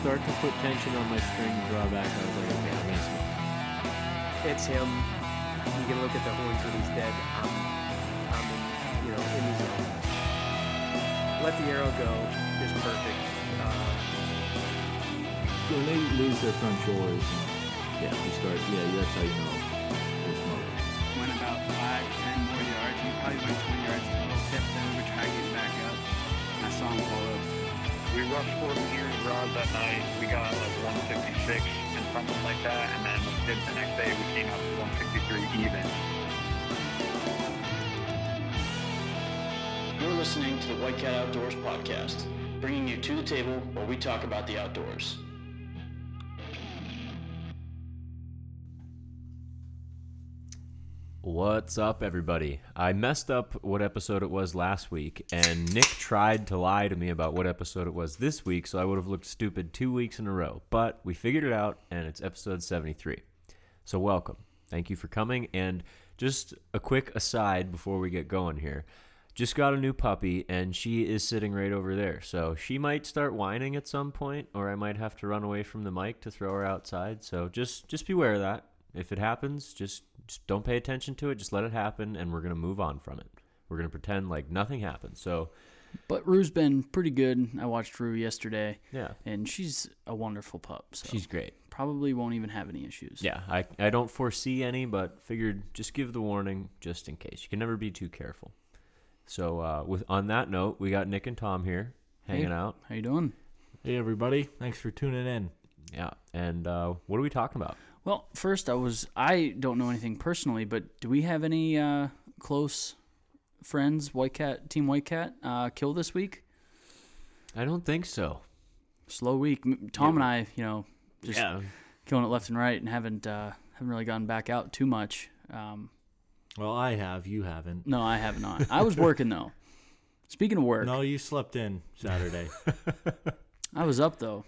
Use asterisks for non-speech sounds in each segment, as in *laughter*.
start to put tension on my string drawback, I was like, okay, I'm gonna smoke. It's him. You can look at the horns when he's dead. I'm, I'm in, you know, in the zone. Let the arrow go is perfect. Uh, When they lose their front shoulders, and, yeah, you start. Yeah, that's how you know We rushed 40 years rods that night. We got like 156 and something like that. And then the next day we came to 163 even. You're listening to the White Cat Outdoors podcast, bringing you to the table where we talk about the outdoors. What's up, everybody? I messed up what episode it was last week, and Nick tried to lie to me about what episode it was this week, so I would have looked stupid two weeks in a row. But we figured it out, and it's episode 73. So, welcome. Thank you for coming. And just a quick aside before we get going here just got a new puppy, and she is sitting right over there. So, she might start whining at some point, or I might have to run away from the mic to throw her outside. So, just, just beware of that. If it happens, just, just don't pay attention to it. Just let it happen, and we're gonna move on from it. We're gonna pretend like nothing happened. So But Rue's been pretty good. I watched Rue yesterday, yeah, and she's a wonderful pup. So she's great. probably won't even have any issues. Yeah, I I don't foresee any, but figured just give the warning just in case. You can never be too careful. So uh, with on that note, we got Nick and Tom here hanging Hey. out. How you doing? Hey, everybody! Thanks for tuning in. Yeah, and uh, what are we talking about? Well, first I was I don't know anything personally, but do we have any uh, close friends, White Cat Team White Cat, uh, kill this week? I don't think so. Slow week. Tom and I, you know, just yeah, killing it left and right, and haven't uh, haven't really gone back out too much. Um, Well, I have. You haven't. no, I have not. I was working though. Speaking of work, No, you slept in Saturday *laughs* I was up though.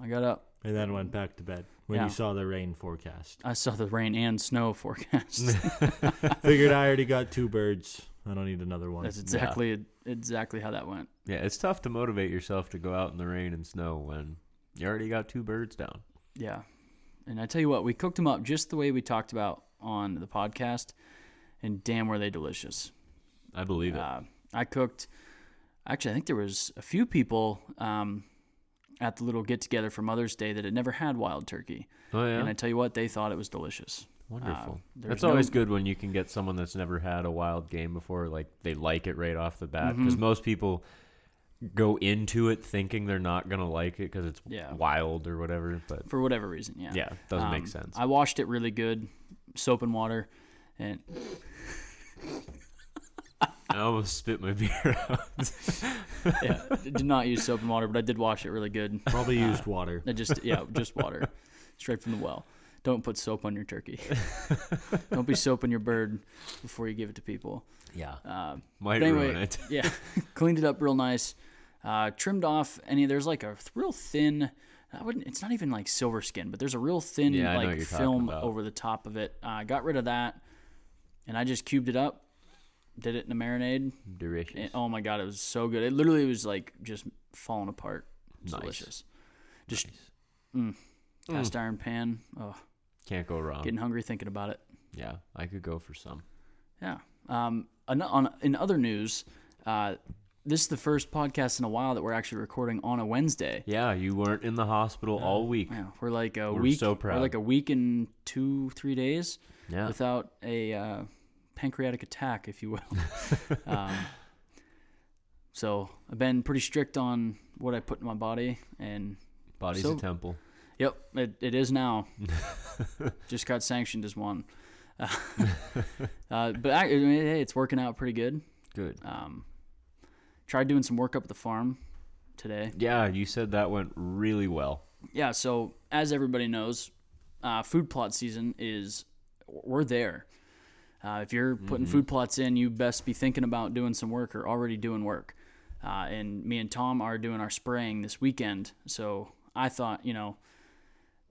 I got up. and then went back to bed when Yeah. you saw the rain forecast. I saw the rain and snow forecast. *laughs* Figured I already got two birds. I don't need another one. That's exactly exactly how that went. yeah. It's tough to motivate yourself to go out in the rain and snow when you already got two birds down. Yeah. And I tell you what, we cooked them up just the way we talked about on the podcast, and damn, were they delicious. I believe it. Uh, I cooked. Actually, I think there was a few people um, at the little get together for Mother's Day that had never had wild turkey, oh yeah, and I tell you what, they thought it was delicious. Wonderful. there's That's no- always good when you can get someone that's never had a wild game before, like they like it right off the bat. Mm-hmm. Because most people go into it thinking they're not gonna like it because it's Yeah. wild or whatever. But For whatever reason, yeah. yeah, it doesn't make Um, sense. I washed it really good, soap and water, and *laughs* I almost spit my *laughs* beer out. yeah, did not use soap and water, but I did wash it really good. Probably used water. I just yeah, just water, straight from the well. Don't put soap on your turkey. *laughs* Don't be soaping your bird before you give it to people. yeah, Uh, might but ruin it. yeah, *laughs* cleaned it up real nice. Uh, trimmed off any. There's like a real thin. I wouldn't. It's not even like silver skin, but there's a real thin Yeah, I like film over the top of it. I uh, got rid of that, and I just cubed it up. Did it in a marinade. Delicious. And, oh my god, it was so good. It literally was like just falling apart. Nice. delicious. Just mm, cast iron pan. Oh, Can't go wrong. getting hungry thinking about it. Yeah, I could go for some. Yeah. Um. On, on in other news, uh, this is the first podcast in a while that we're actually recording on a Wednesday. Yeah, you weren't in the hospital all week. Yeah, we're like a We're week. so proud. We're like a week and two, three days Yeah, without a uh, pancreatic attack, if you will. *laughs* um, so I've been pretty strict on what I put in my body, and body's so- a temple. Yep, it, it is now. *laughs* Just got sanctioned as one. Uh, *laughs* uh, but I, I mean, hey, it's working out pretty good. Good. Um, tried doing some work up at the farm today. Yeah, you said that went really well. Yeah, so as everybody knows, uh, food plot season is we're there. Uh, if you're putting food plots in, you best be thinking about doing some work or already doing work. Uh, and me and Tom are doing our spraying this weekend. So I thought, you know,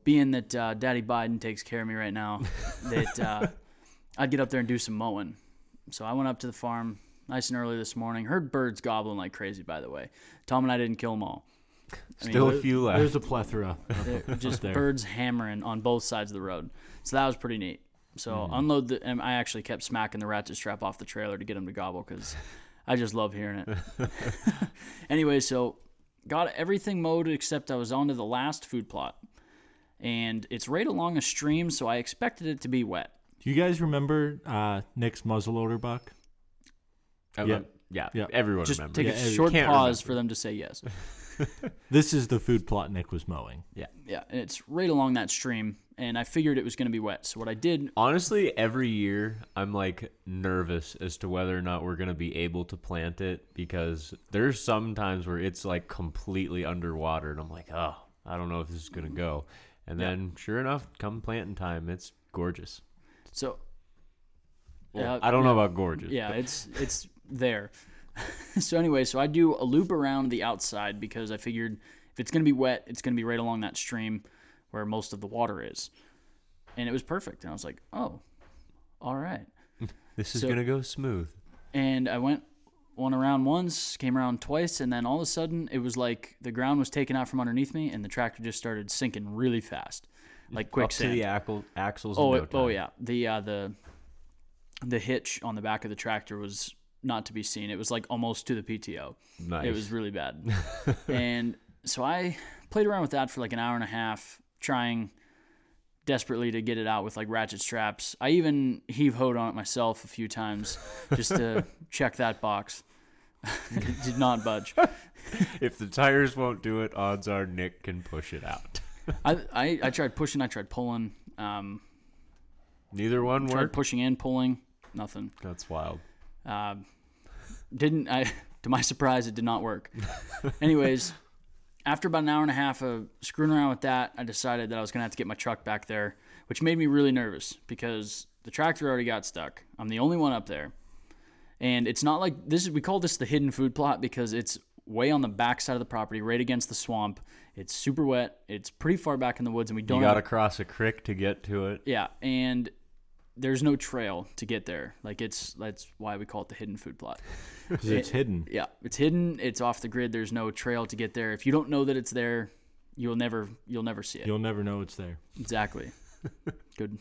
being that uh, Daddy Biden takes care of me right now, *laughs* that uh, I'd get up there and do some mowing. So I went up to the farm nice and early this morning. Heard birds gobbling like crazy, by the way. Tom and I didn't kill them all. I mean, Still a few left. There's a plethora. They're just there. birds hammering on both sides of the road. So that was pretty neat. So Mm-hmm. unload the, and I actually kept smacking the ratchet strap off the trailer to get him to gobble because I just love hearing it. *laughs* *laughs* anyway, so got everything mowed except I was onto the last food plot, and it's right along a stream, so I expected it to be wet. Do you guys remember uh, Nick's muzzleloader buck? Uh, Yeah. yeah, Yeah. Everyone Just remembers. take Yeah, a short pause remember. for them to say yes. *laughs* *laughs* This is the food plot Nick was mowing. Yeah, yeah, and it's right along that stream, and I figured it was going to be wet. So what I did Honestly, every year I'm like nervous as to whether or not we're gonna be able to plant it because there's some times where it's like completely underwater, and I'm like, oh, I don't know if this is gonna go. And Yeah. then, sure enough, come planting time, it's gorgeous. so Well, Yeah, I don't know about gorgeous. yeah, it's it's there. *laughs* so anyway, so I do a loop around the outside because I figured if it's gonna be wet, it's gonna be right along that stream where most of the water is, and it was perfect. And I was like, oh, all right. *laughs* this is So- gonna go smooth. And I went one around once, came around twice, and then all of a sudden it was like the ground was taken out from underneath me, and the tractor just started sinking really fast, like *laughs* Up to quicksand. the axle, axles. Oh, no it- oh yeah. The uh, the the hitch on the back of the tractor was not to be seen. It was like almost to the PTO. Nice. It was really bad. *laughs* and so I played around with that for like an hour and a half, trying desperately to get it out with like ratchet straps. I even heave hoed on it myself a few times just to *laughs* check that box. it *laughs* did not budge. if the tires won't do it, odds are Nick can push it out. I, I, I tried pushing, I tried pulling, um, Neither one tried worked. pushing and pulling, nothing. That's wild. Uh, didn't I? *laughs* To my surprise, it did not work. *laughs* Anyways, after about an hour and a half of screwing around with that, I decided that I was gonna have to get my truck back there, which made me really nervous because the tractor already got stuck. I'm the only one up there, and it's not like this is. We call this the hidden food plot because it's way on the back side of the property, right against the swamp. It's super wet. It's pretty far back in the woods, and we don't. You got to cross a creek to get to it. yeah, and there's no trail to get there. Like it's that's why we call it the hidden food plot. *laughs* it's hidden. Yeah, it's hidden. It's off the grid. There's no trail to get there. If you don't know that it's there, you'll never you'll never see it. You'll never know it's there. Exactly. *laughs* good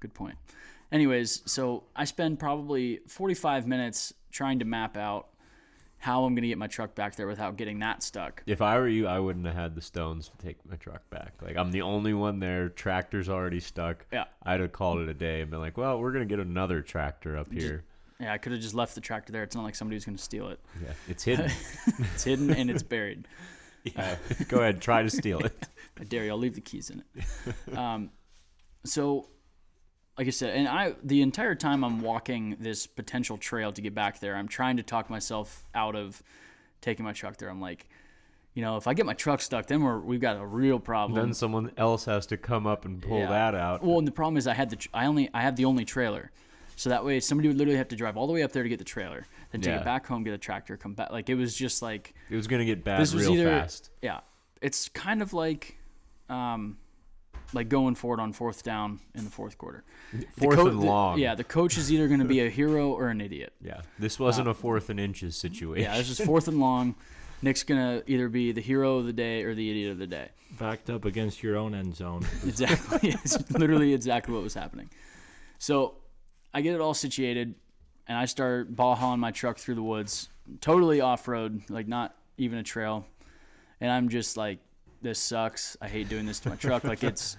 good point. Anyways, so I spend probably 45 minutes trying to map out how I'm going to get my truck back there without getting that stuck. If I were you, I wouldn't have had the stones to take my truck back. Like I'm the only one there. Tractor's already stuck. Yeah. I'd have called it a day and been like, "Well, we're gonna get another tractor up here." Yeah, I could have just left the tractor there. It's not like somebody was going to steal it. Yeah, it's hidden. *laughs* It's hidden and it's buried. *laughs* yeah. Go ahead, try to steal it. *laughs* I dare you. I'll leave the keys in it. Um, so, like I said, and I the entire time I'm walking this potential trail to get back there, I'm trying to talk myself out of taking my truck there. I'm like, you know, if I get my truck stuck, then we're we've got a real problem. then someone else has to come up and pull Yeah. that out. Well, and the problem is I had the I only I have the only trailer, so that way somebody would literally have to drive all the way up there to get the trailer, then take Yeah. it back home, get a tractor, come back. Like it was just like It was gonna get bad this was real either fast. yeah it's kind of like um like going for it on fourth down in the fourth quarter. The Fourth co- and the- long. yeah the coach is either going to be a hero or an idiot. *laughs* Yeah, this wasn't a fourth and inches situation. Uh, yeah this is fourth and long. Nick's going to either be the hero of the day or the idiot of the day. Backed up against your own end zone. *laughs* exactly. It's literally exactly what was happening. So i get it all situated and i start ball hauling my truck through the woods. Totally off-road like not even a trail. And i'm just like this sucks i hate doing this to my truck like it's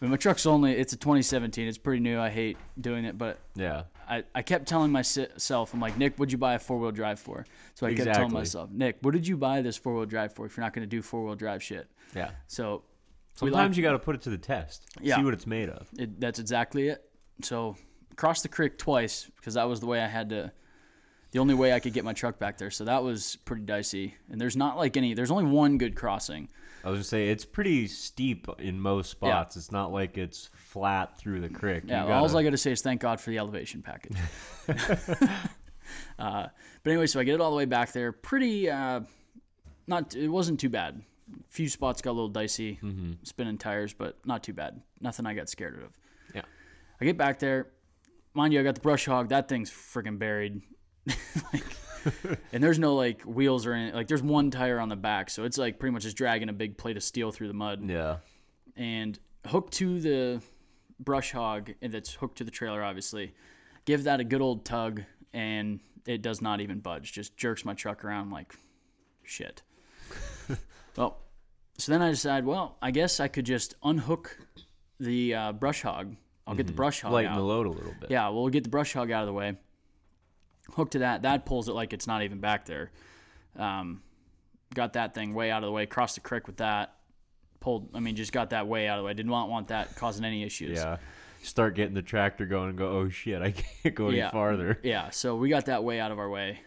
I mean, my truck's only it's a 2017 it's pretty new i hate doing it but yeah. I, I kept telling myself, I'm like, Nick, what'd you buy a four wheel drive for? So I kept telling myself, Nick, what did you buy this four wheel drive for if you're not going to do four wheel drive shit? Yeah. So Sometimes locked- you got to put it to the test. Yeah. See what it's made of. It, that's exactly it. So crossed the creek twice because that was the way I had to. The only way I could get my truck back there, so that was pretty dicey. And there's not like any. There's only one good crossing. I was gonna say it's pretty steep in most spots. It's not like it's flat through the creek. Yeah, You all gotta- I got to say is thank God for the elevation package. *laughs* *laughs* uh, but anyway, so I get it all the way back there. Pretty, uh, not. It wasn't too bad. A few spots got a little dicey, spinning tires, but not too bad. Nothing I got scared of. Yeah. I get back there. Mind you, I got the brush hog. That thing's freaking buried. *laughs* like, *laughs* and there's no like wheels or anything. Like there's one tire on the back, so it's like pretty much just dragging a big plate of steel through the mud. Yeah. And hooked to the brush hog, and that's hooked to the trailer, obviously. Give that a good old tug, and it does not even budge. Just jerks my truck around like shit. *laughs* well, so then I decide, well, I guess I could just unhook the uh, brush hog. I'll get the brush hog Lighten out. the load a little bit. Yeah, we'll get the brush hog out of the way. Hook to that. That pulls it like it's not even back there. Um, got that thing way out of the way. Crossed the creek with that. Pulled. I mean, just got that way out of the way. Didn't want want that causing any issues. Yeah. Start getting the tractor going and go, oh shit, I *laughs* can't go any Yeah. farther. Yeah, so we got that way out of our way.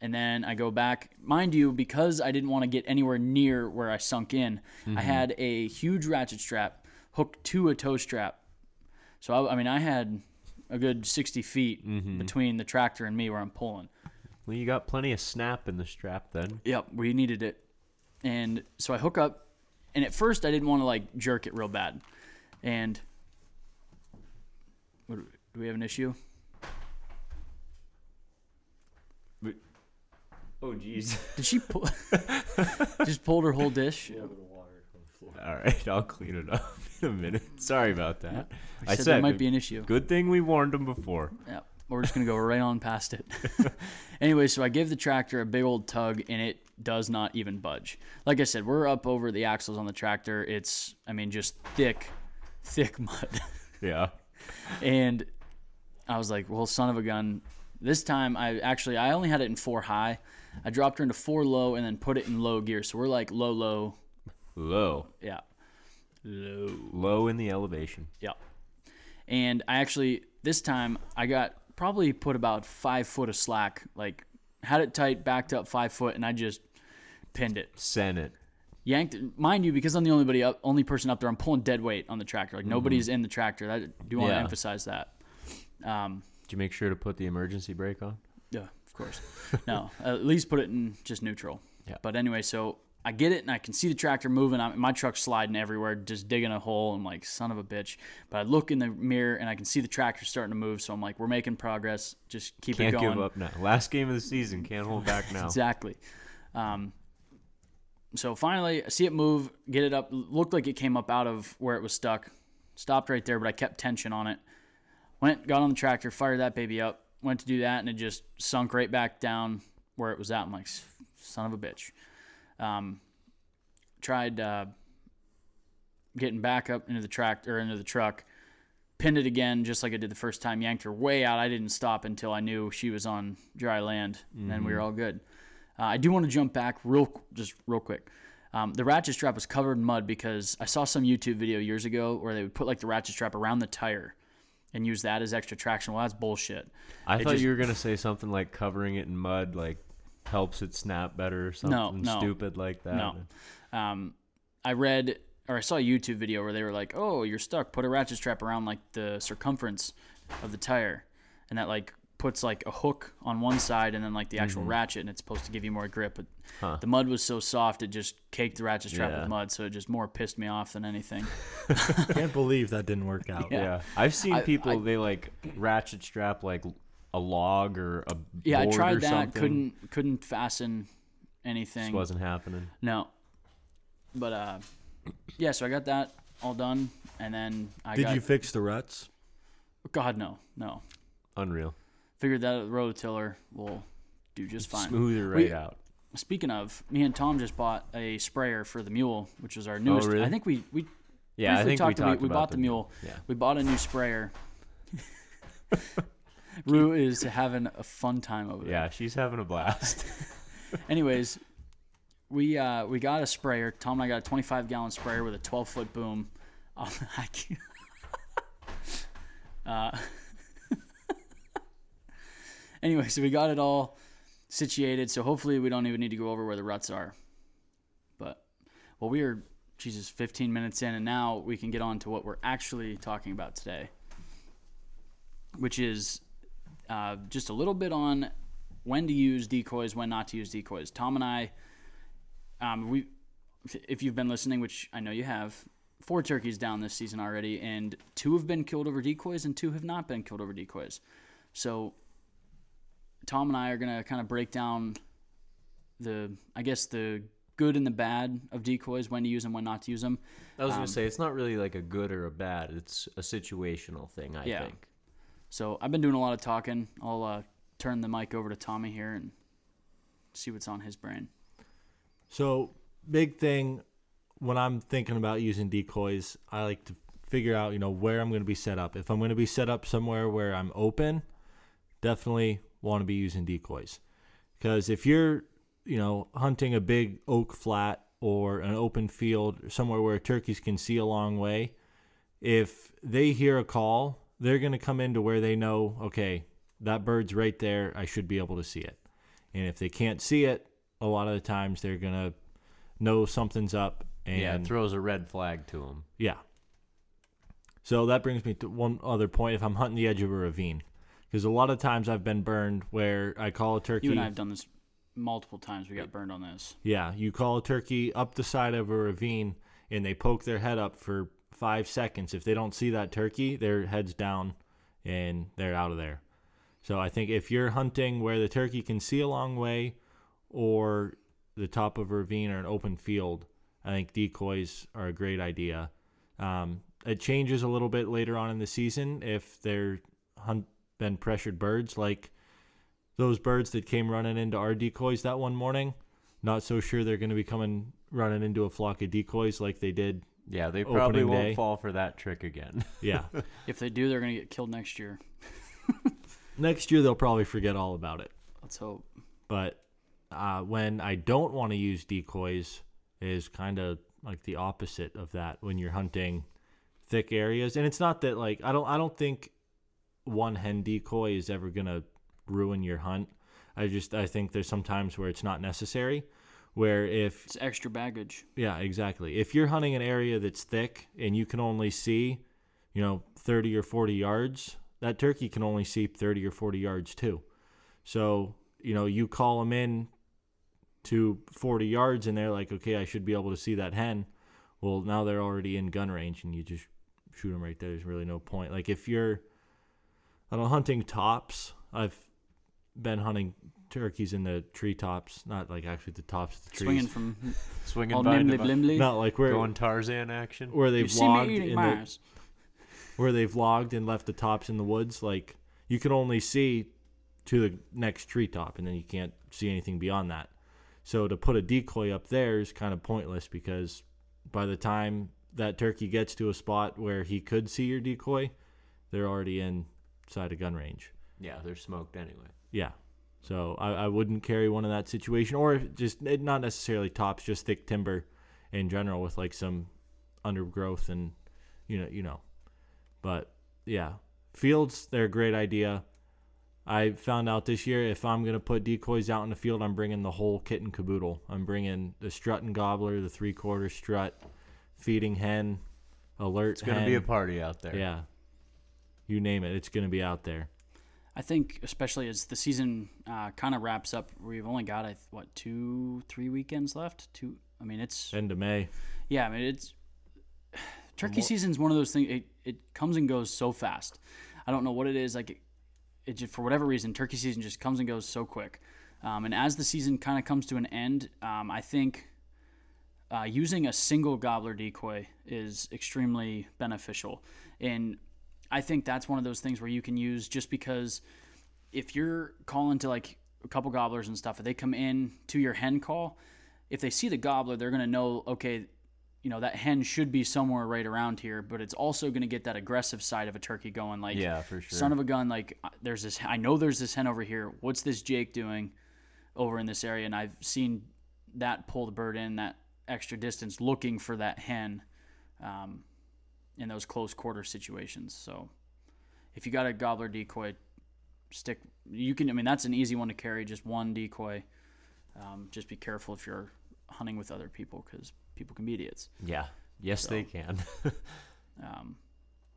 And then I go back, mind you, because I didn't want to get anywhere near where I sunk in, I had a huge ratchet strap hooked to a tow strap. So, I, I mean, I had a good 60 feet mm-hmm. between the tractor and me where I'm pulling. Well, you got plenty of snap in the strap then. Yep, we needed it. And so I hook up, and at first I didn't want to like jerk it real bad. And what, do we have an issue? Oh jeez. Did she pull? *laughs* just pulled her whole dish. All right, *laughs* I'll clean it up in a minute. Sorry about that. I said, there might be an issue. Good thing we warned them before. Yeah, we're just gonna go right on past it. *laughs* *laughs* anyway, so I give the tractor a big old tug, and it does not even budge. Like I said, we're up over the axles on the tractor. It's, I mean, just thick, thick mud. Yeah. and I was like, well, son of a gun. This time, I actually I only had it in four high. I dropped her into four low and then put it in low gear. So we're like low, low, Low. yeah, low. Low in the elevation. Yeah. And I actually this time I got probably put about five foot of slack, like had it tight, backed up five foot, and I just pinned it, Sent it. yanked. it. Mind you, because I'm the only buddy up, only person up there, I'm pulling dead weight on the tractor. Like nobody's in the tractor. That do want to emphasize that. Um, Did you make sure to put the emergency brake on? yeah, of course. no, at least put it in just neutral. Yeah. But anyway, so I get it and I can see the tractor moving. I'm, my truck's sliding everywhere, just digging a hole. I'm like, son of a bitch. But I look in the mirror and I can see the tractor starting to move. So I'm like, we're making progress. Just keep Can't it going. give up now. Last game of the season. Can't hold back *laughs* now. Exactly. Um, so finally, I see it move, get it up. Looked like it came up out of where it was stuck. Stopped right there, but I kept tension on it. Went, got on the tractor, fired that baby up. Went to do that, and it just sunk right back down where it was at. I'm like, son of a bitch. Um, tried uh, getting back up into the tractor, into the truck. Pinned it again, just like I did the first time. Yanked her way out. I didn't stop until I knew she was on dry land, and then we were all good. Uh, I do want to jump back real, just real quick. Um, the ratchet strap was covered in mud because I saw some YouTube video years ago where they would put like the ratchet strap around the tire and use that as extra traction. Well, that's bullshit. I It thought just- you were gonna say something like covering it in mud, like helps it snap better or something no. stupid like that. No. Um, I read or I saw a YouTube video where they were like, "Oh, you're stuck. Put a ratchet strap around like the circumference of the tire, and that like puts like a hook on one side and then like the actual ratchet, and it's supposed to give you more grip." But Mm-hmm. Huh. the mud was so soft, it just caked the ratchet strap Yeah. with mud, so it just more pissed me off than anything. *laughs* Can't believe that didn't work out. Yeah. Yeah. I've seen I- people I- they like ratchet strap like a log or a Yeah, I tried or that. something. Couldn't couldn't fasten Just anything. wasn't happening. No. But uh, yeah. So I got that all done, and then I Did got. you fix the ruts? God no, no. Unreal. Figured that the rototiller will do just fine. Smoother We- right out. Speaking of, me and Tom just bought a sprayer for the mule, which was our newest. Oh, really? I think we we Yeah, I briefly think we talked. talked we, about bought the mule. Yeah. We bought a new sprayer. *laughs* *laughs* Rue is having a fun time over there. Yeah, she's having a blast. *laughs* *laughs* Anyways, we uh, we got a sprayer. Tom and I got a 25 gallon sprayer with a 12 foot boom. Um, I can't- uh, anyway, so we got it all situated. So hopefully we don't even need to go over where the ruts are. But well, we are Jesus 15 minutes in, and now we can get on to what we're actually talking about today, which is uh, just a little bit on when to use decoys, when not to use decoys. Tom and I, um, we, if you've been listening, which I know you have, four turkeys down this season already, and two have been killed over decoys, and two have not been killed over decoys. So, Tom and I are gonna kind of break down the, I guess the good and the bad of decoys, when to use them, when not to use them. I was Um, gonna say it's not really like a good or a bad. It's a situational thing. I Yeah. think. So I've been doing a lot of talking. I'll uh, turn the mic over to Tommy here and see what's on his brain. So, big thing when I'm thinking about using decoys, I like to figure out, you know, where I'm going to be set up. If I'm going to be set up somewhere where I'm open, definitely want to be using decoys. Because if you're, you know, hunting a big oak flat or an open field, somewhere where turkeys can see a long way, if they hear a call, they're going to come into where they know, okay, that bird's right there. I should be able to see it. And if they can't see it, a lot of the times they're going to know something's up. And yeah, it throws a red flag to them. yeah. So that brings me to one other point. If I'm hunting the edge of a ravine, because a lot of times I've been burned where I call a turkey. You and I have done this multiple times. We got burned on this. Yeah, you call a turkey up the side of a ravine and they poke their head up for five seconds. If they don't see that turkey, their head's down and they're out of there. So I think if you're hunting where the turkey can see a long way or the top of a ravine or an open field, I think decoys are a great idea. Um, it changes a little bit later on in the season if they're hunt been pressured birds like those birds that came running into our decoys that one morning. Not so sure they're going to be coming running into a flock of decoys like they did. Yeah, they probably won't day. fall for that trick again. *laughs* Yeah. If they do, they're gonna get killed next year. *laughs* Next year they'll probably forget all about it. Let's hope. But uh, when I don't want to use decoys is kind of like the opposite of that when you're hunting thick areas. And it's not that like I don't I don't think one hen decoy is ever gonna ruin your hunt. I just I think there's some times where it's not necessary. Where if It's extra baggage. Yeah, exactly. If you're hunting an area that's thick and you can only see, you know, 30 or 40 yards, that turkey can only see 30 or 40 yards too. So, you know, you call them in to 40 yards and they're like, okay, I should be able to see that hen. Well, now they're already in gun range and you just shoot them right there. There's really no point. Like if you're, I don't know, hunting tops, I've been hunting turkeys in the treetops, not like actually the tops of the trees. Swinging from Swinging all by nimbly the- blimbly. Not like where going Tarzan action. where they've see logged me eating in the, where they've logged and left the tops in the woods. Like you can only see to the next treetop, and then you can't see anything beyond that. So to put a decoy up there is kind of pointless because by the time that turkey gets to a spot where he could see your decoy, they're already inside a gun range. Yeah, they're smoked anyway. Yeah. So I, I wouldn't carry one in that situation, or just not necessarily tops, just thick timber in general with like some undergrowth and you know you know. But yeah, fields they're a great idea. I found out this year if I'm gonna put decoys out in the field, I'm bringing the whole kit and caboodle. I'm bringing the strut and gobbler, the three quarter strut, feeding hen, alert. It's gonna hen. be a party out there. Yeah. You name it, it's gonna be out there. I think, especially as the season uh, kind of wraps up, we've only got what two, three weekends left. Two. I mean, it's End of May. yeah. I mean, it's *sighs* turkey season is one of those things. It it comes and goes so fast. I don't know what it is. Like it, it just, for whatever reason, turkey season just comes and goes so quick. Um, and as the season kind of comes to an end, um, I think uh, using a single gobbler decoy is extremely beneficial. And I think that's one of those things where you can use just because if you're calling to like a couple gobblers and stuff, if they come in to your hen call, if they see the gobbler, they're gonna know, okay, you know, that hen should be somewhere right around here, but it's also gonna get that aggressive side of a turkey going, like Yeah, for sure. son of a gun, like uh, there's this I know there's this hen over here. What's this Jake doing over in this area? And I've seen that pull the bird in that extra distance looking for that hen um, in those close quarter situations. So if you got a gobbler decoy, stick. You can. I mean, that's an easy one to carry. Just one decoy. Um, just be careful if you're hunting with other people because people can be idiots. Yeah. Yes, So- they can. *laughs* Um,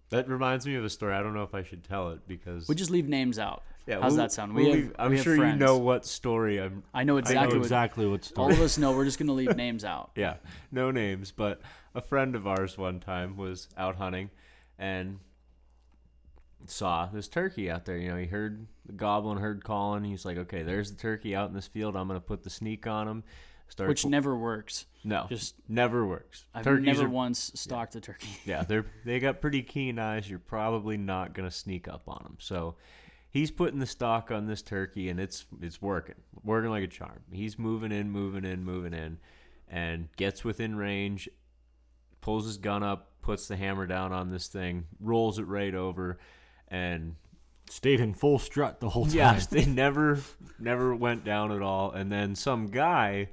that reminds me of a story. I don't know if I should tell it because we just leave names out. yeah, How's we'll- that sound? we'll have- leave- I'm we have sure you know what story I'm. I know I exactly. know what, exactly what all story. All of us know. We're just gonna leave names out. *laughs* Yeah, no names, but a friend of ours one time was out hunting, and saw this turkey out there. You know, he heard the goblin, heard calling. He's like, okay, there's the turkey out in this field. I'm gonna put the sneak on him. Start Which never works. no, just- never works. I've Turkeys never are once stalked a turkey. *laughs* yeah, they're they got pretty keen eyes. You're probably not gonna sneak up on them. So he's putting the stock on this turkey, and it's it's working, working like a charm. He's moving in, moving in, moving in, and gets within range, pulls his gun up, puts the hammer down on this thing, rolls it right over, and Stayed in full strut the whole time. *laughs* Yes, they never never went down at all. And then some guy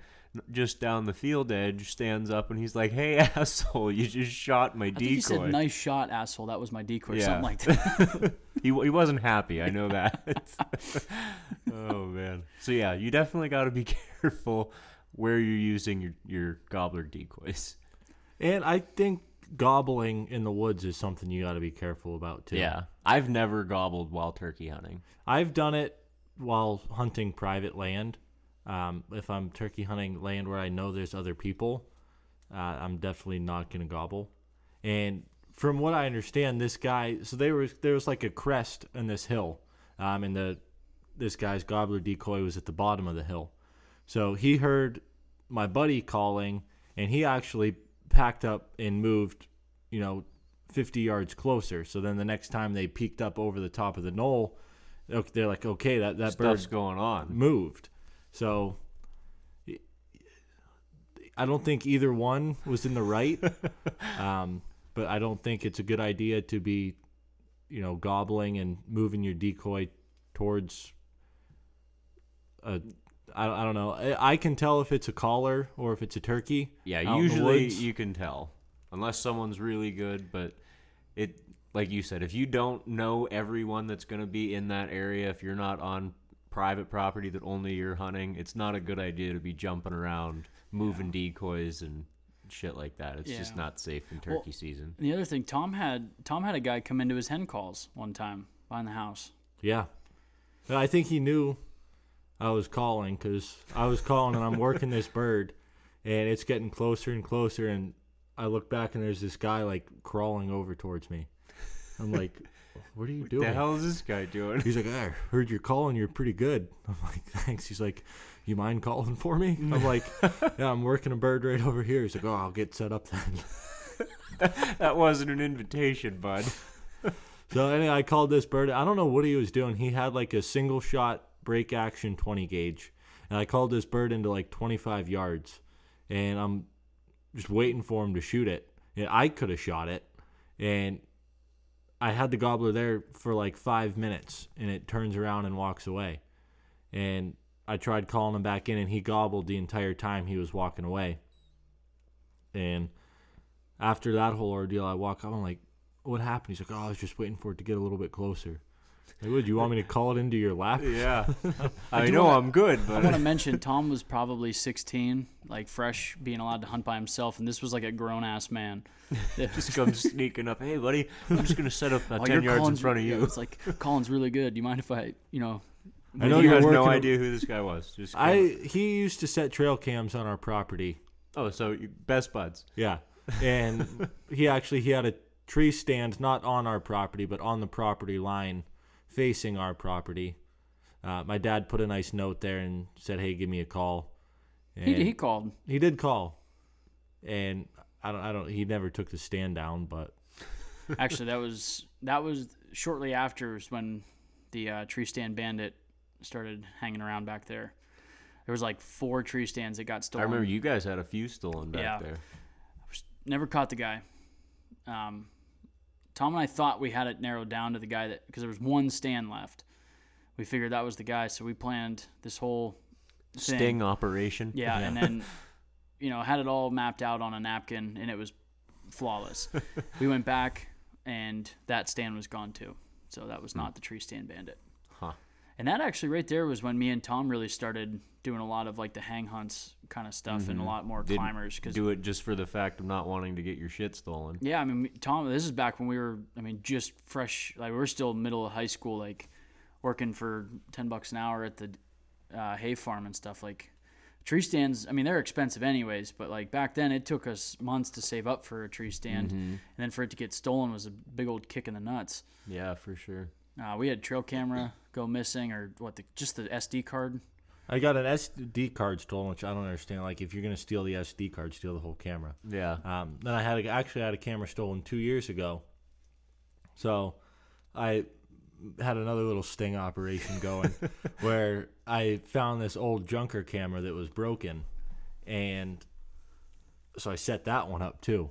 just down the field edge stands up and he's like, "Hey, *laughs* asshole, you just shot my I think he said, "Nice shot, asshole." That was my decoy, Yeah. something like *laughs* that. he he wasn't happy. I know that. oh man. So yeah, you definitely got to be careful where you're using your your gobbler decoys. And I think gobbling in the woods is something you got to be careful about too. Yeah, I've never gobbled while turkey hunting. I've done it while hunting private land. Um, if I'm turkey hunting land where I know there's other people, uh, I'm definitely not gonna gobble. And from what I understand, this guy, so there was there was like a crest in this hill, um, and the this guy's gobbler decoy was at the bottom of the hill. So he heard my buddy calling, and he actually packed up and moved, you know, 50 yards closer. So then the next time they peeked up over the top of the knoll, they're like, okay, that that bird Stuff's going on. moved. So I don't think either one was in the right. *laughs* um, but I don't think it's a good idea to be, you know, gobbling and moving your decoy towards a. I, I don't know. I, I can tell if it's a caller or if it's a turkey. Yeah, out in the usually woods. you can tell, unless someone's really good. But it, like you said, if you don't know everyone that's going to be in that area, if you're not on private property that only you're hunting, it's not a good idea to be jumping around, moving decoys and shit like that. It's just Yeah. not safe in Well, turkey season. And the other thing, Tom had Tom had a guy come into his hen calls one time behind the house. Yeah. But I think he knew I was calling because I was calling and I'm working this bird and it's getting closer and closer. And I look back and there's this guy like crawling over towards me. I'm like, what are you *laughs* doing? the hell is this guy doing? He's like, I heard you're calling. You're pretty good. I'm like, thanks. He's like, you mind calling for me? I'm like, *laughs* yeah, I'm working a bird right over here. He's like, oh, I'll get set up then. *laughs* that wasn't an invitation, bud. So anyway, I called this bird. I don't know what he was doing. He had like a single shot break action 20 gauge, and I called this bird into like 25 yards, and I'm just waiting for him to shoot it. And I could have shot it, and I had the gobbler there for like five minutes, and it turns around and walks away. And I tried calling him back in, and he gobbled the entire time he was walking away. And after that whole ordeal, I walk up. I'm like, "What happened?" He's like, "Oh, I was just waiting for it to get a little bit closer." Like, would you want me to call it into your lap? Yeah, *laughs* I do know wanna- I'm good, I want to mention Tom was probably 16, like fresh, being allowed to hunt by himself, and this was like a grown ass man. *laughs* just comes sneaking up. Hey, buddy, I'm just gonna set up *laughs* uh, Oh, ten your yards in Colin's- front of yeah, you. It's like Colin's really good. Do you mind if I, you know? I know you you're no idea who this guy was. Just come- I he used to set trail cams on our property. oh, so best buds. Yeah, and he actually he had a tree stand not on our property but on the property line, facing our property. Uh, my dad put a nice note there and said, "Hey, give me a call." And He, he called. he did call, and I don't I don't he never took the stand down, but *laughs* Actually, that was that was shortly after is when the uh, tree stand bandit started hanging around back there. There was like four tree stands that got stolen. I remember you guys had a few stolen back Yeah. there. Never caught the guy. Um, Tom and I thought we had it narrowed down to the guy that because there was one stand left. We figured that was the guy, so we planned this whole thing. Sting operation. Yeah, and then you know had it all mapped out on a napkin, and it was flawless. *laughs* we went back, and that stand was gone too. So that was not the tree stand bandit. And that actually right there was when me and Tom really started doing a lot of like the hang hunts kind of stuff and a lot more Did climbers because do it just for the fact of not wanting to get your shit stolen. yeah, I mean, Tom, this is back when we were, I mean, just fresh, like, we are still middle of high school, like, working for 10 bucks an hour at the uh, hay farm and stuff. Like, tree stands. I mean, they're expensive anyways, but like back then, it took us months to save up for a tree stand, Mm-hmm. and then for it to get stolen was a big old kick in the nuts. Yeah, for sure. Uh, we had trail camera go missing, or what? The, just the SD card. I got an SD card stolen, which I don't understand. Like, if you're gonna steal the SD card, steal the whole camera. Yeah. Um, then I had a, actually had a camera stolen two years ago. So I had another little sting operation going *laughs* where I found this old junker camera that was broken, and so I set that one up too,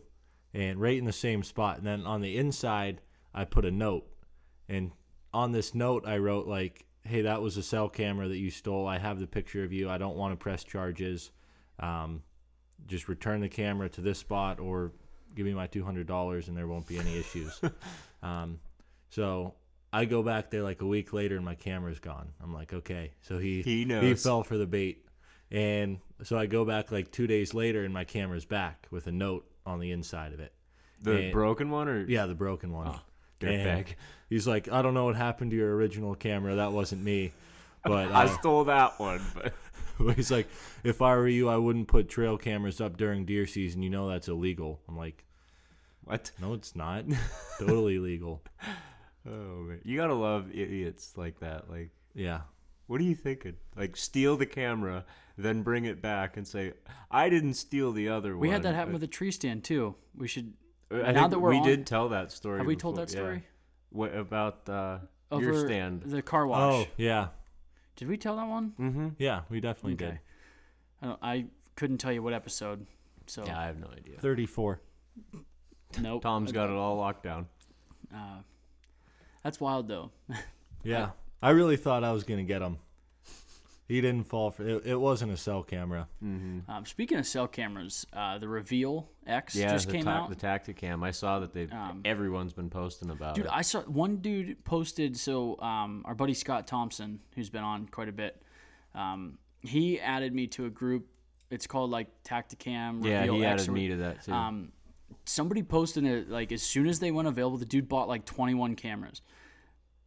and right in the same spot. And then on the inside, I put a note, and on this note, I wrote like, "Hey, that was a cell camera that you stole. I have the picture of you. I don't want to press charges. Um, just return the camera to this spot or give me my two hundred dollars, and there won't be any issues." *laughs* um, so I go back there like a week later, and my camera's gone. I'm like, okay, so he He he fell for the bait, and so I go back like two days later, and my camera's back with a note on the inside of it. The And- broken one or Yeah, the broken one. Oh, dirtbag. He's like, I don't know what happened to your original camera. That wasn't me. *laughs* But I uh, stole that one, *laughs* but he's like, if I were you, I wouldn't put trail cameras up during deer season. You know that's illegal. I'm like, what? no, it's not. *laughs* totally legal. Oh man, you gotta love idiots like that. Like, Yeah. what are you thinking? Like, steal the camera, then bring it back and say, "I didn't steal the other one." We had that happen with a tree stand too. We should. I now think that we're we on- did tell that story. Have we told before, that yeah. story? What about uh, Over your stand? the car wash. Oh, yeah. Did we tell that one? Mm-hmm. Yeah, we definitely Okay. did. I, don't, I couldn't tell you what episode. So Yeah, I have no idea. 34. nope. Tom's got it all locked down. Uh, that's wild though. *laughs* Yeah. I really thought I was going to get him. He didn't fall for it. It wasn't a cell camera. Mm-hmm. Um, speaking of cell cameras, uh, the Reveal X Yeah, just came ta- out. the Tacticam. I saw that they Um, everyone's been posting about Dude, it. I saw one dude posted. So, um, our buddy Scott Thompson, who's been on quite a bit, um, he added me to a group. It's called like Tacticam. yeah, Reveal he X added or- me to that too. Um, somebody posted it like as soon as they went available. The dude bought like 21 cameras.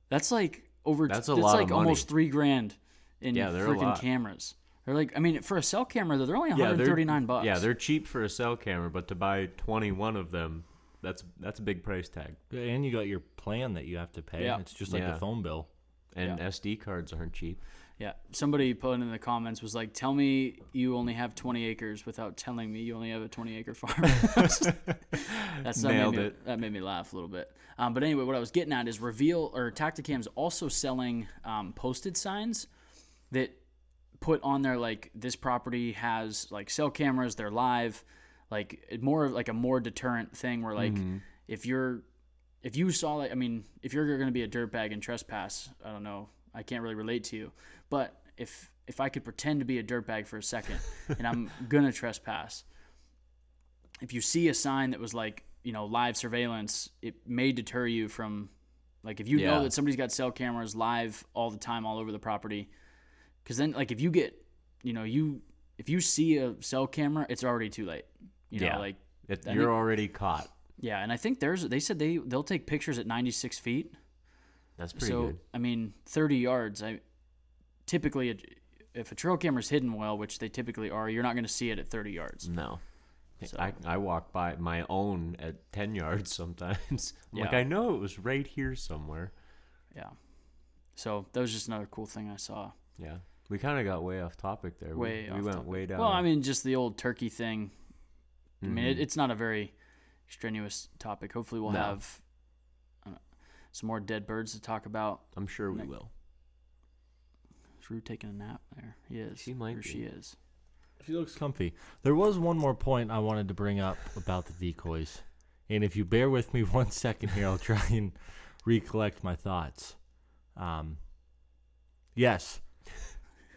That's like over. That's a lot of like money. almost three grand in Yeah, they're a freaking lot. cameras. They're like, I mean, for a cell camera, though, they're only yeah, they're 139 bucks. Yeah, they're cheap for a cell camera, but to buy 21 of them, that's that's a big price tag. And you got your plan that you have to pay. Yeah. It's just like Yeah. a phone bill. And Yeah. SD cards aren't cheap. Yeah, somebody put in the comments was like, "Tell me you only have 20 acres without telling me you only have a 20 acre farm." That's *laughs* that Nailed made me, it. That made me laugh a little bit. Um, but anyway, what I was getting at is Reveal or Tacticam's also selling um, posted signs that put on there like this property has like cell cameras, they're live, like more of like a more deterrent thing where like mm-hmm. if you're if you saw like I mean if you're going to be a dirtbag and trespass, I don't know, I can't really relate to you, but if if I could pretend to be a dirtbag for a second and I'm *laughs* gonna trespass, if you see a sign that was like you know live surveillance, it may deter you from like if you Yeah. know that somebody's got cell cameras live all the time all over the property, because then like if you get you know you if you see a cell camera, it's already too late. You know, Yeah. like It, you're think- already caught. yeah, and I think there's they said they they'll take pictures at 96 feet. That's pretty good. so good. I mean, 30 yards. I typically a- if a trail camera's hidden well, which they typically are, you're not going to see it at 30 yards. No. So- I, I walk by my own at 10 yards *laughs* sometimes. I'm like, I know it was right here somewhere. Yeah. So that was just another cool thing I saw. Yeah. We kind of got way off topic there. We- Way we, off went topic. way down. Well, I mean, just the old turkey thing. I mean, it, Mhm. it's not a very strenuous topic. Hopefully, we'll No. have uh, some more dead birds to talk about. I'm sure we Nick. will. Is Rue taking a nap there? He is. She might Or be. she is. She looks comfy. There was one more point I wanted to bring up about the decoys. And if you bear with me *laughs* one second here, I'll try and recollect my thoughts. Um, yes.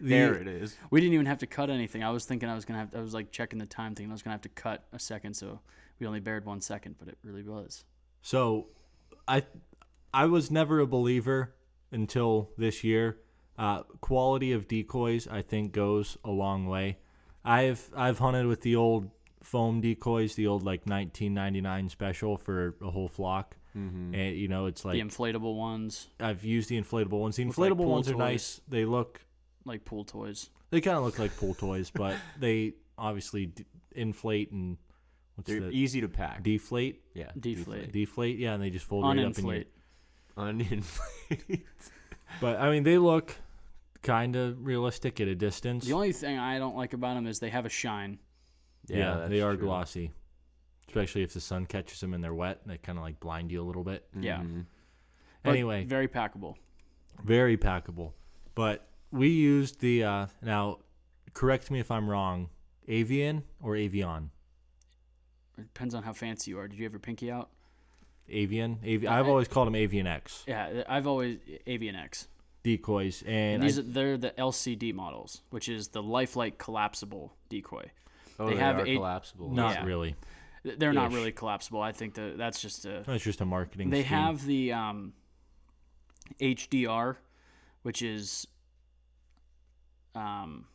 The- there it is. We didn't even have to cut anything. I was thinking I was gonna have. I was like checking the time thing. I was gonna have to cut a second, so we only bared one second, but it really was. So, I I was never a believer until this year. Uh, quality of decoys, I think, goes a long way. I've I've hunted with the old foam decoys, the old like 1999 special for a whole flock, Mm-hmm. and you know it's like the inflatable ones. I've used the inflatable ones. The like inflatable pool ones are toys. nice. They look like pool toys. They kind of look like pool toys, but *laughs* they obviously d- inflate and what's They're the easy to pack. deflate? yeah. Deflate. Deflate, yeah, and they just fold right up in your. Uninflate. Uninflate. *laughs* But I mean, they look kind of realistic at a distance. The only thing I don't like about them is they have a shine. yeah, that's they are true. glossy, especially if the sun catches them and they're wet. And they kind of like blind you a little bit. Yeah. Mhm. But Anyway, very packable. very packable. But we used the uh, now. Correct me if I'm wrong. Avian or Avion? It depends on how fancy you are. Did you have your pinky out? Avian. Avi- Yeah, I've always called them Avian X Yeah, I've always Avian X. decoys, and And these I- are, they're the LCD models, which is the lifelike collapsible decoy. Oh, They they, have are eight- collapsible. not yeah. really. They're not really collapsible. I think that that's just a. It's just a marketing. They scheme. have the um, HDR, which is um,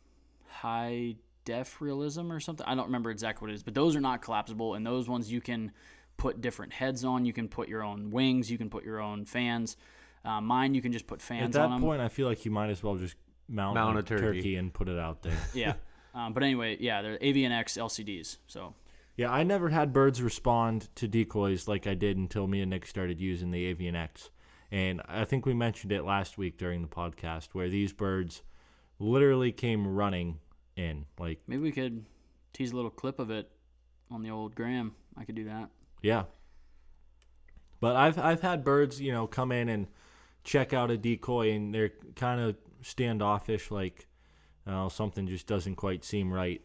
high def realism or something. I don't remember exactly what it is, but those are not collapsible, and those ones you can put different heads on. You can put your own wings. You can put your own fans. Uh, mine, you can just put fans. At that on them. point, I feel like you might as well just mount, Mount like, a turkey. and put it out there. *laughs* yeah. Um, but anyway, yeah, they're Avian X LCDs. So yeah, I never had birds respond to decoys like I did until me and Nick started using the Avian X. And I think we mentioned it last week during the podcast where these birds literally came running in. Like, maybe we could tease a little clip of it on the old gram. I could do that. yeah. But I've I've had birds, you know, come in and check out a decoy and they're kind of standoffish, like uh, something just doesn't quite seem right.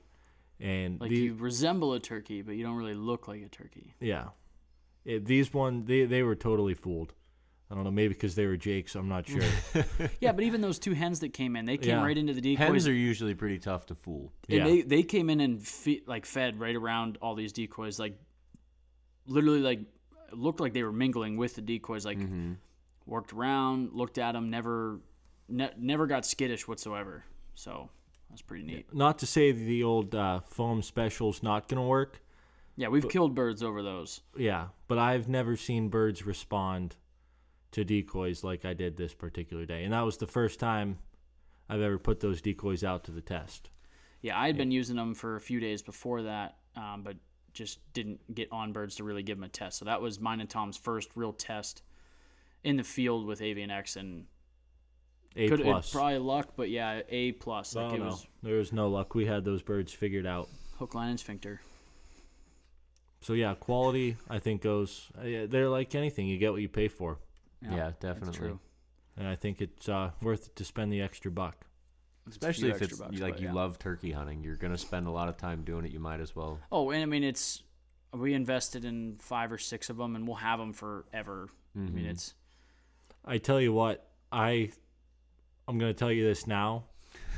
And Like the- you resemble a turkey, but you don't really look like a turkey. Yeah. It, these one they they were totally fooled. I don't know, maybe because they were Jakes. I'm not sure. *laughs* Yeah, but even those two hens that came in, they came Yeah. right into the decoys. Hens are usually pretty tough to fool. and yeah. they they came in and fe- like fed right around all these decoys, like literally like looked like they were mingling with the decoys, like Mm-hmm. worked around, looked at them, never ne- never got skittish whatsoever. So that's pretty neat. not to say the old uh, foam special's not gonna work. Yeah, we've killed birds over those. Yeah, but I've never seen birds respond to decoys like I did this particular day, and that was the first time I've ever put those decoys out to the test. Yeah, I had been using them for a few days before that, um, but just didn't get on birds to really give them a test. So that was mine and Tom's first real test in the field with Avian X, and A could plus. probably luck, but yeah, A plus. Like Oh, no. was There was no luck. We had those birds figured out. hook, line, and sphincter. So yeah, quality I think goes. uh, They're like anything. You get what you pay for. Yeah, definitely. True. and I think it's uh, worth it to spend the extra buck. It's Especially if it's bucks, like but you yeah. love turkey hunting, you're gonna spend a lot of time doing it. You might as well. Oh, and I mean it's we invested in five or six of them, and we'll have them forever. I Mm-hmm. mean it's I tell you what, I I'm gonna tell you this now.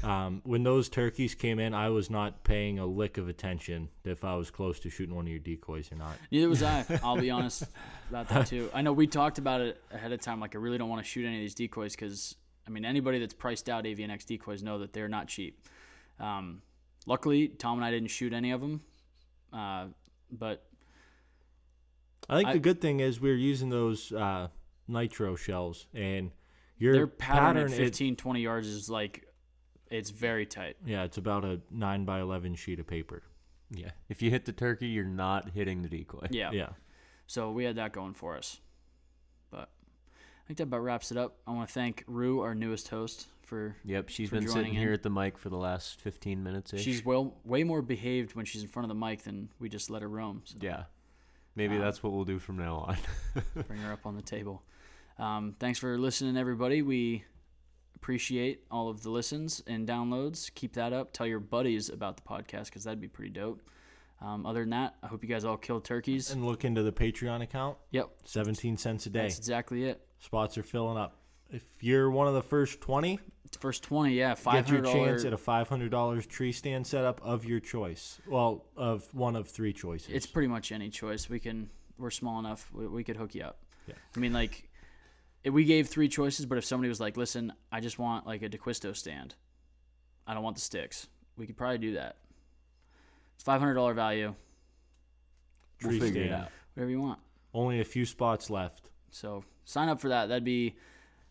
Um, when those turkeys came in, I was not paying a lick of attention if I was close to shooting one of your decoys or not. Neither was I. *laughs* I'll be honest about that too. I know we talked about it ahead of time. Like I really don't want to shoot any of these decoys because I mean anybody that's priced out Avian X decoys know that they're not cheap. Um, luckily, Tom and I didn't shoot any of them, uh, but I think I- the good thing is we're using those uh, nitro shells, and your their pattern, at it- 15, 20 yards is like it's very tight. yeah, it's about a nine by eleven sheet of paper. Yeah. If you hit the turkey, you're not hitting the decoy. Yeah. Yeah, So we had that going for us. But I think that about wraps it up. I want to thank Rue, our newest host, for Yep. She's For been joining sitting in. here at the mic for the last 15 minutes. she's well way more behaved when she's in front of the mic than we just let her roam. So yeah. Maybe Um, that's what we'll do from now on. *laughs* bring her up on the table. Um, thanks for listening, everybody. We appreciate all of the listens and downloads. Keep that up. Tell your buddies about the podcast because that'd be pretty dope. Um, other than that, I hope you guys all killed turkeys. and look into the Patreon account. yep, Seventeen cents a day. that's exactly it. Spots are filling up. If you're one of the first twenty, First twenty, yeah, five get your chance at a five hundred dollars tree stand setup of your choice. Well, of one of three choices. It's pretty much any choice. We can. We're small enough. We, we could hook you up. Yeah. I mean, like, we gave three choices, but if somebody was like, "Listen, I just want like a DeQuisto stand. I don't want the sticks," we could probably do that. It's five hundred dollar value. tree figure it stand. out. Whatever you want. Only a few spots left. So sign up for that. That'd be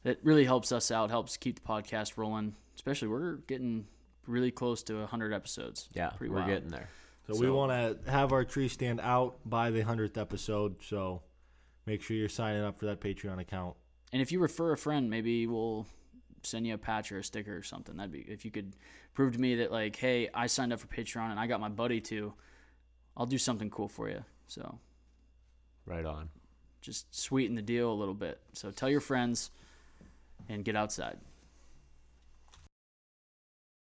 that really helps us out. Helps keep the podcast rolling. especially we're getting really close to 100 episodes. Yeah, Pretty we're wild. getting there. So, we want to have our tree stand out by the hundredth episode. So make sure you're signing up for that Patreon account. And if you refer a friend, maybe we'll send you a patch or a sticker or something. That'd be if you could prove to me that like, hey, I signed up for Patreon and I got my buddy too. I'll do something cool for you. So Right on. just sweeten the deal a little bit. So tell your friends and get outside.